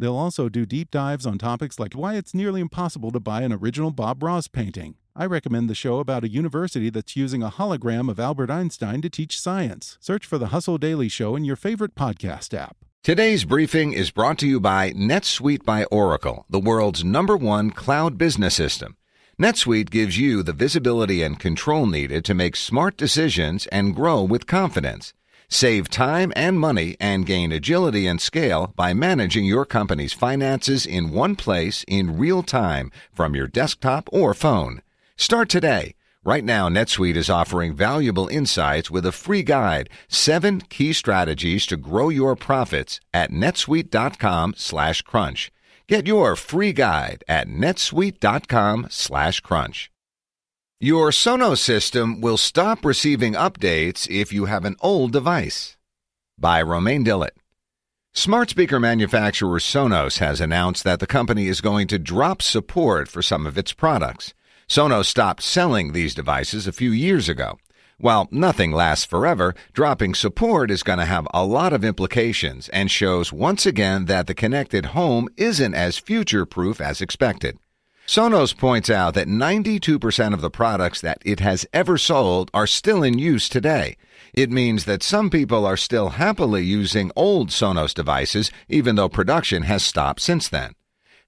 They'll also do deep dives on topics like why it's nearly impossible to buy an original Bob Ross painting. I recommend the show about a university that's using a hologram of Albert Einstein to teach science. Search for the Hustle Daily Show in your favorite podcast app. Today's briefing is brought to you by NetSuite by Oracle, the world's number one cloud business system. NetSuite gives you the visibility and control needed to make smart decisions and grow with confidence. Save time and money and gain agility and scale by managing your company's finances in one place in real time from your desktop or phone. Start today. Right now, NetSuite is offering valuable insights with a free guide, seven key strategies to grow your profits at netsuite.com slash crunch. Get your free guide at netsuite.com slash crunch. Your Sonos system will stop receiving updates if you have an old device. By Romain Dillet. Smart speaker manufacturer Sonos has announced that the company is going to drop support for some of its products. Sonos stopped selling these devices a few years ago. While nothing lasts forever, dropping support is going to have a lot of implications and shows once again that the connected home isn't as future proof as expected. Sonos points out that 92% of the products that it has ever sold are still in use today. It means that some people are still happily using old Sonos devices even though production has stopped since then.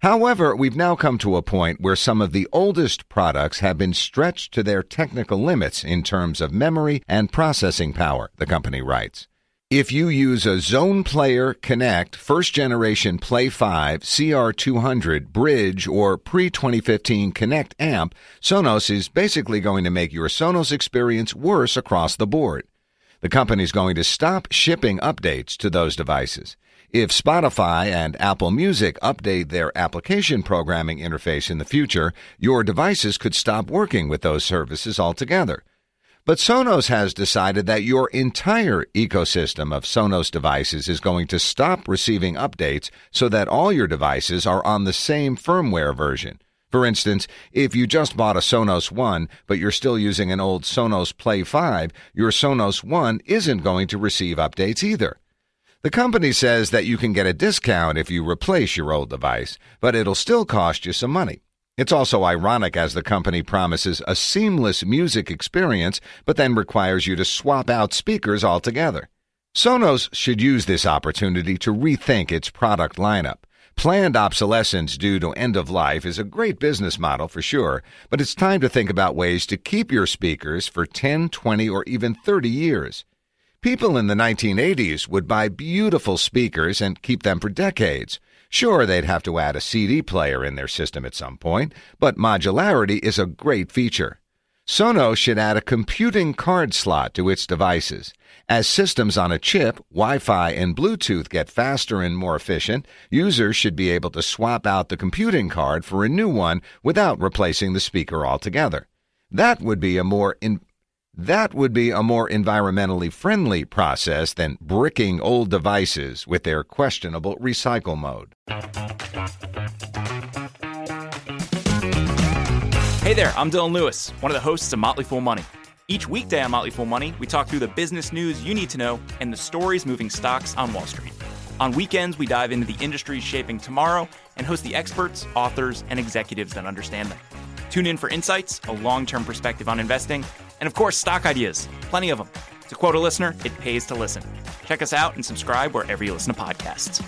However, we've now come to a point where some of the oldest products have been stretched to their technical limits in terms of memory and processing power, the company writes. If you use a Zone Player Connect first generation Play 5 CR200 bridge or pre 2015 Connect amp, Sonos is basically going to make your Sonos experience worse across the board. The company is going to stop shipping updates to those devices. If Spotify and Apple Music update their application programming interface in the future, your devices could stop working with those services altogether. But Sonos has decided that your entire ecosystem of Sonos devices is going to stop receiving updates so that all your devices are on the same firmware version. For instance, if you just bought a Sonos One, but you're still using an old Sonos Play 5, your Sonos One isn't going to receive updates either. The company says that you can get a discount if you replace your old device, but it'll still cost you some money. It's also ironic as the company promises a seamless music experience, but then requires you to swap out speakers altogether. Sonos should use this opportunity to rethink its product lineup. Planned obsolescence due to end of life is a great business model for sure, but it's time to think about ways to keep your speakers for 10, 20, or even 30 years. People in the 1980s would buy beautiful speakers and keep them for decades. Sure, they'd have to add a CD player in their system at some point, but modularity is a great feature. Sonos should add a computing card slot to its devices. As systems on a chip, Wi Fi, and Bluetooth get faster and more efficient, users should be able to swap out the computing card for a new one without replacing the speaker altogether. That would be a more in- that would be a more environmentally friendly process than bricking old devices with their questionable recycle mode. Hey there, I'm Dylan Lewis, one of the hosts of Motley Fool Money. Each weekday on Motley Fool Money, we talk through the business news you need to know and the stories moving stocks on Wall Street. On weekends, we dive into the industries shaping tomorrow and host the experts, authors, and executives that understand them. Tune in for insights, a long term perspective on investing, and of course, stock ideas. Plenty of them. To quote a listener, it pays to listen. Check us out and subscribe wherever you listen to podcasts.